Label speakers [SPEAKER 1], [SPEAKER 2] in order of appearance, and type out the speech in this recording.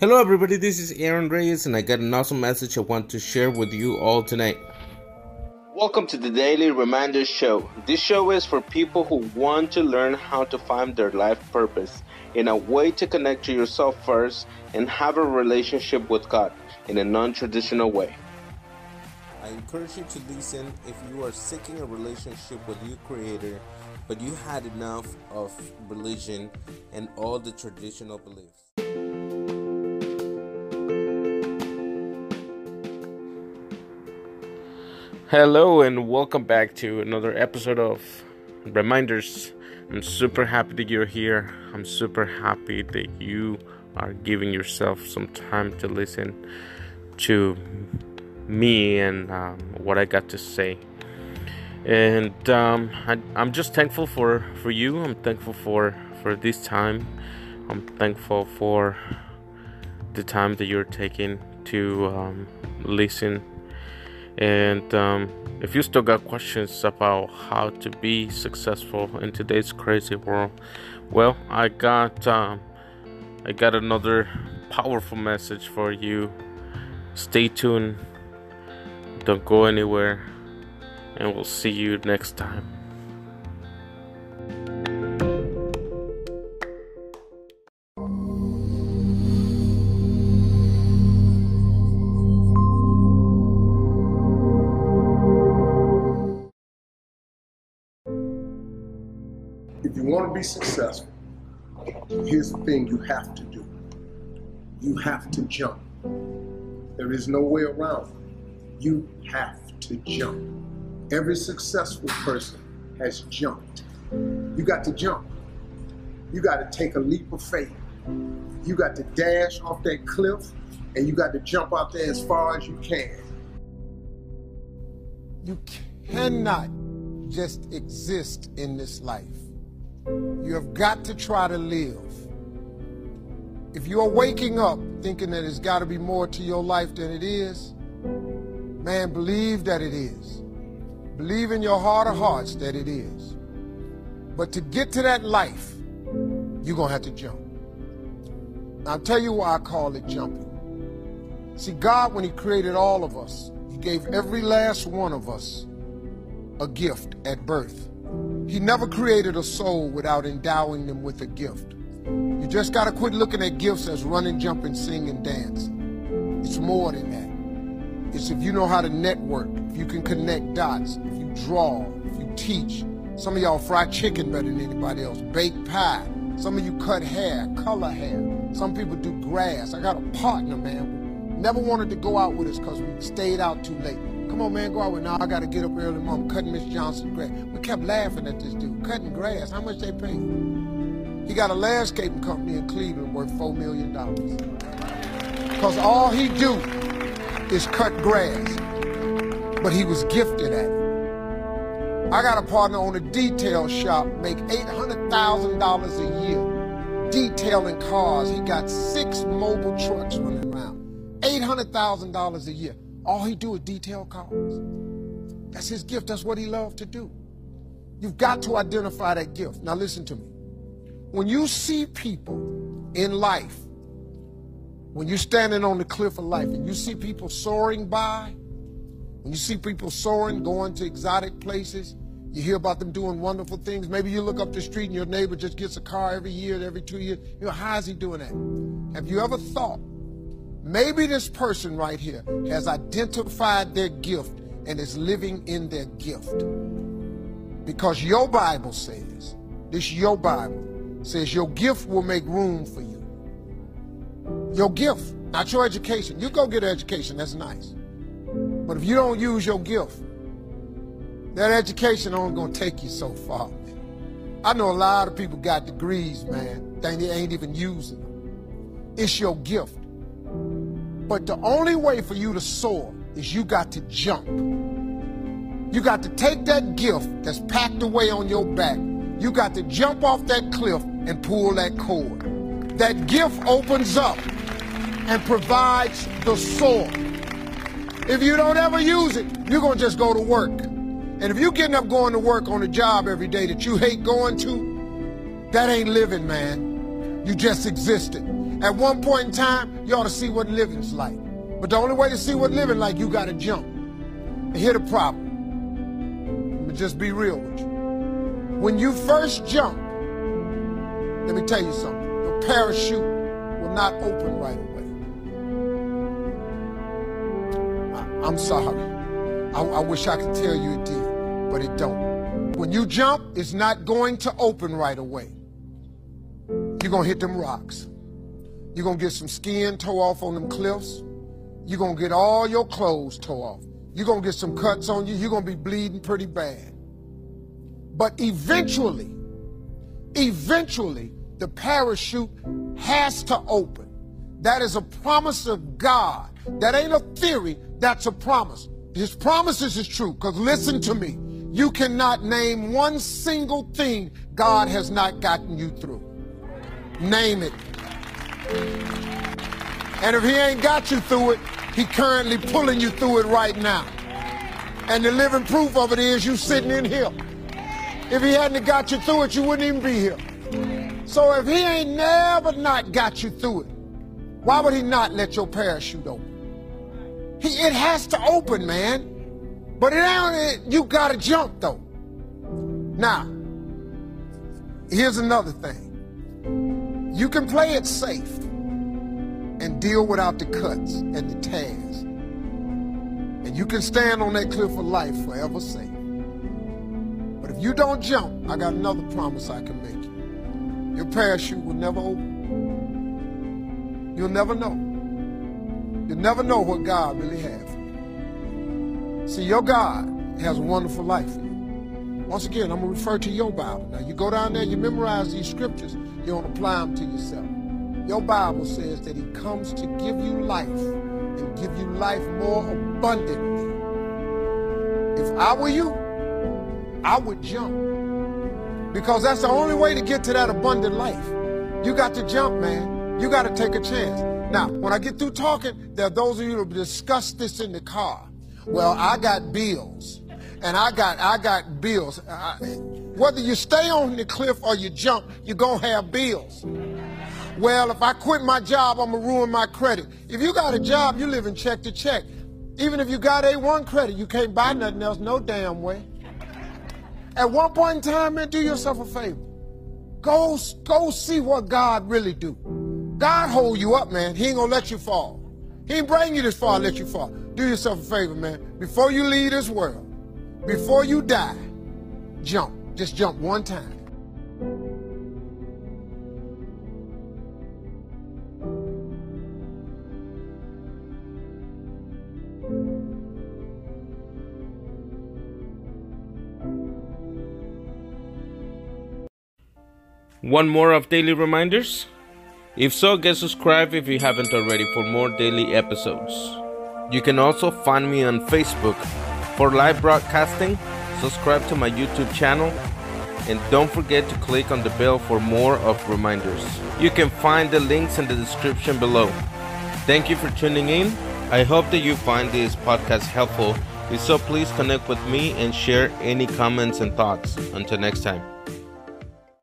[SPEAKER 1] Hello, everybody. This is Aaron Reyes, and I got an awesome message I want to share with you all tonight. Welcome to the Daily Reminder Show. This show is for people who want to learn how to find their life purpose in a way to connect to yourself first and have a relationship with God in a non traditional way. I encourage you to listen if you are seeking a relationship with your Creator, but you had enough of religion and all the traditional beliefs. Hello, and welcome back to another episode of Reminders. I'm super happy that you're here. I'm super happy that you are giving yourself some time to listen to me and um, what I got to say. And um, I, am just thankful for, for you. I'm thankful for, for this time. I'm thankful for the time that you're taking to um, listen and um, if you still got questions about how to be successful in today's crazy world, well, I got um, I got another powerful message for you. Stay tuned. Don't go anywhere, and we'll see you next time.
[SPEAKER 2] If you want to be successful, here's the thing you have to do. You have to jump. There is no way around it. You have to jump. Every successful person has jumped. You got to jump. You got to take a leap of faith. You got to dash off that cliff and you got to jump out there as far as you can.
[SPEAKER 3] You cannot just exist in this life. You have got to try to live. If you're waking up thinking that it's got to be more to your life than it is, man, believe that it is. Believe in your heart of hearts that it is. But to get to that life, you're going to have to jump. I'll tell you why I call it jumping. See, God, when He created all of us, He gave every last one of us a gift at birth. He never created a soul without endowing them with a gift. You just got to quit looking at gifts as running, jumping, singing, dance. It's more than that. It's if you know how to network, if you can connect dots, if you draw, if you teach. Some of y'all fry chicken better than anybody else, bake pie. Some of you cut hair, color hair. Some people do grass. I got a partner, man. Never wanted to go out with us because we stayed out too late. Come on, man, go out with now. I got to get up early, mom. Cutting Miss Johnson's grass. We kept laughing at this dude. Cutting grass. How much they pay? He got a landscaping company in Cleveland worth $4 million. Because all he do is cut grass. But he was gifted at it. I got a partner on a detail shop, make $800,000 a year detailing cars. He got six mobile trucks running around. $800,000 a year. All he do is detail cars. That's his gift. That's what he loved to do. You've got to identify that gift. Now listen to me. When you see people in life, when you're standing on the cliff of life and you see people soaring by, when you see people soaring, going to exotic places, you hear about them doing wonderful things. Maybe you look up the street and your neighbor just gets a car every year, every two years. You know, how is he doing that? Have you ever thought Maybe this person right here has identified their gift and is living in their gift. Because your Bible says, this your Bible says your gift will make room for you. Your gift, not your education. You go get an education, that's nice. But if you don't use your gift, that education only gonna take you so far. I know a lot of people got degrees, man, they ain't even using them. It's your gift. But the only way for you to soar is you got to jump. You got to take that gift that's packed away on your back. You got to jump off that cliff and pull that cord. That gift opens up and provides the soar. If you don't ever use it, you're going to just go to work. And if you're getting up going to work on a job every day that you hate going to, that ain't living, man. You just existed. At one point in time, you ought to see what living's like. But the only way to see what living like, you got to jump. And here the problem. Me just be real with you. When you first jump, let me tell you something. Your parachute will not open right away. I, am sorry. I, I wish I could tell you it did, but it don't. When you jump, it's not going to open right away. You're going to hit them rocks. You're going to get some skin tore off on them cliffs. You're going to get all your clothes tore off. You're going to get some cuts on you. You're going to be bleeding pretty bad. But eventually, eventually, the parachute has to open. That is a promise of God. That ain't a theory, that's a promise. His promises is true, because listen to me. You cannot name one single thing God has not gotten you through. Name it. And if he ain't got you through it, he currently pulling you through it right now. And the living proof of it is you sitting in here. If he hadn't got you through it, you wouldn't even be here. So if he ain't never not got you through it, why would he not let your parachute open? He, it has to open, man. But ain't, you gotta jump though. Now, here's another thing. You can play it safe and deal without the cuts and the tears. And you can stand on that cliff of life forever safe. But if you don't jump, I got another promise I can make you. Your parachute will never open. You'll never know. You'll never know what God really has. See, your God has a wonderful life. Once again, I'm going to refer to your Bible. Now, you go down there, you memorize these scriptures, you don't apply them to yourself. Your Bible says that he comes to give you life and give you life more abundantly. If I were you, I would jump. Because that's the only way to get to that abundant life. You got to jump, man. You got to take a chance. Now, when I get through talking, there are those of you who discuss this in the car. Well, I got bills, and I got I got bills. I, whether you stay on the cliff or you jump, you're gonna have bills. Well, if I quit my job, I'm gonna ruin my credit. If you got a job, you live in check to check. Even if you got A1 credit, you can't buy nothing else, no damn way. At one point in time, man, do yourself a favor. Go, go see what God really do. God hold you up, man. He ain't gonna let you fall. He ain't bring you this far let you fall. Do yourself a favor, man. Before you leave this world, before you die, jump. Just jump one time.
[SPEAKER 1] One more of daily reminders? If so, get subscribed if you haven't already for more daily episodes. You can also find me on Facebook for live broadcasting, subscribe to my YouTube channel, and don't forget to click on the bell for more of reminders. You can find the links in the description below. Thank you for tuning in. I hope that you find this podcast helpful. If so, please connect with me and share any comments and thoughts. Until next time.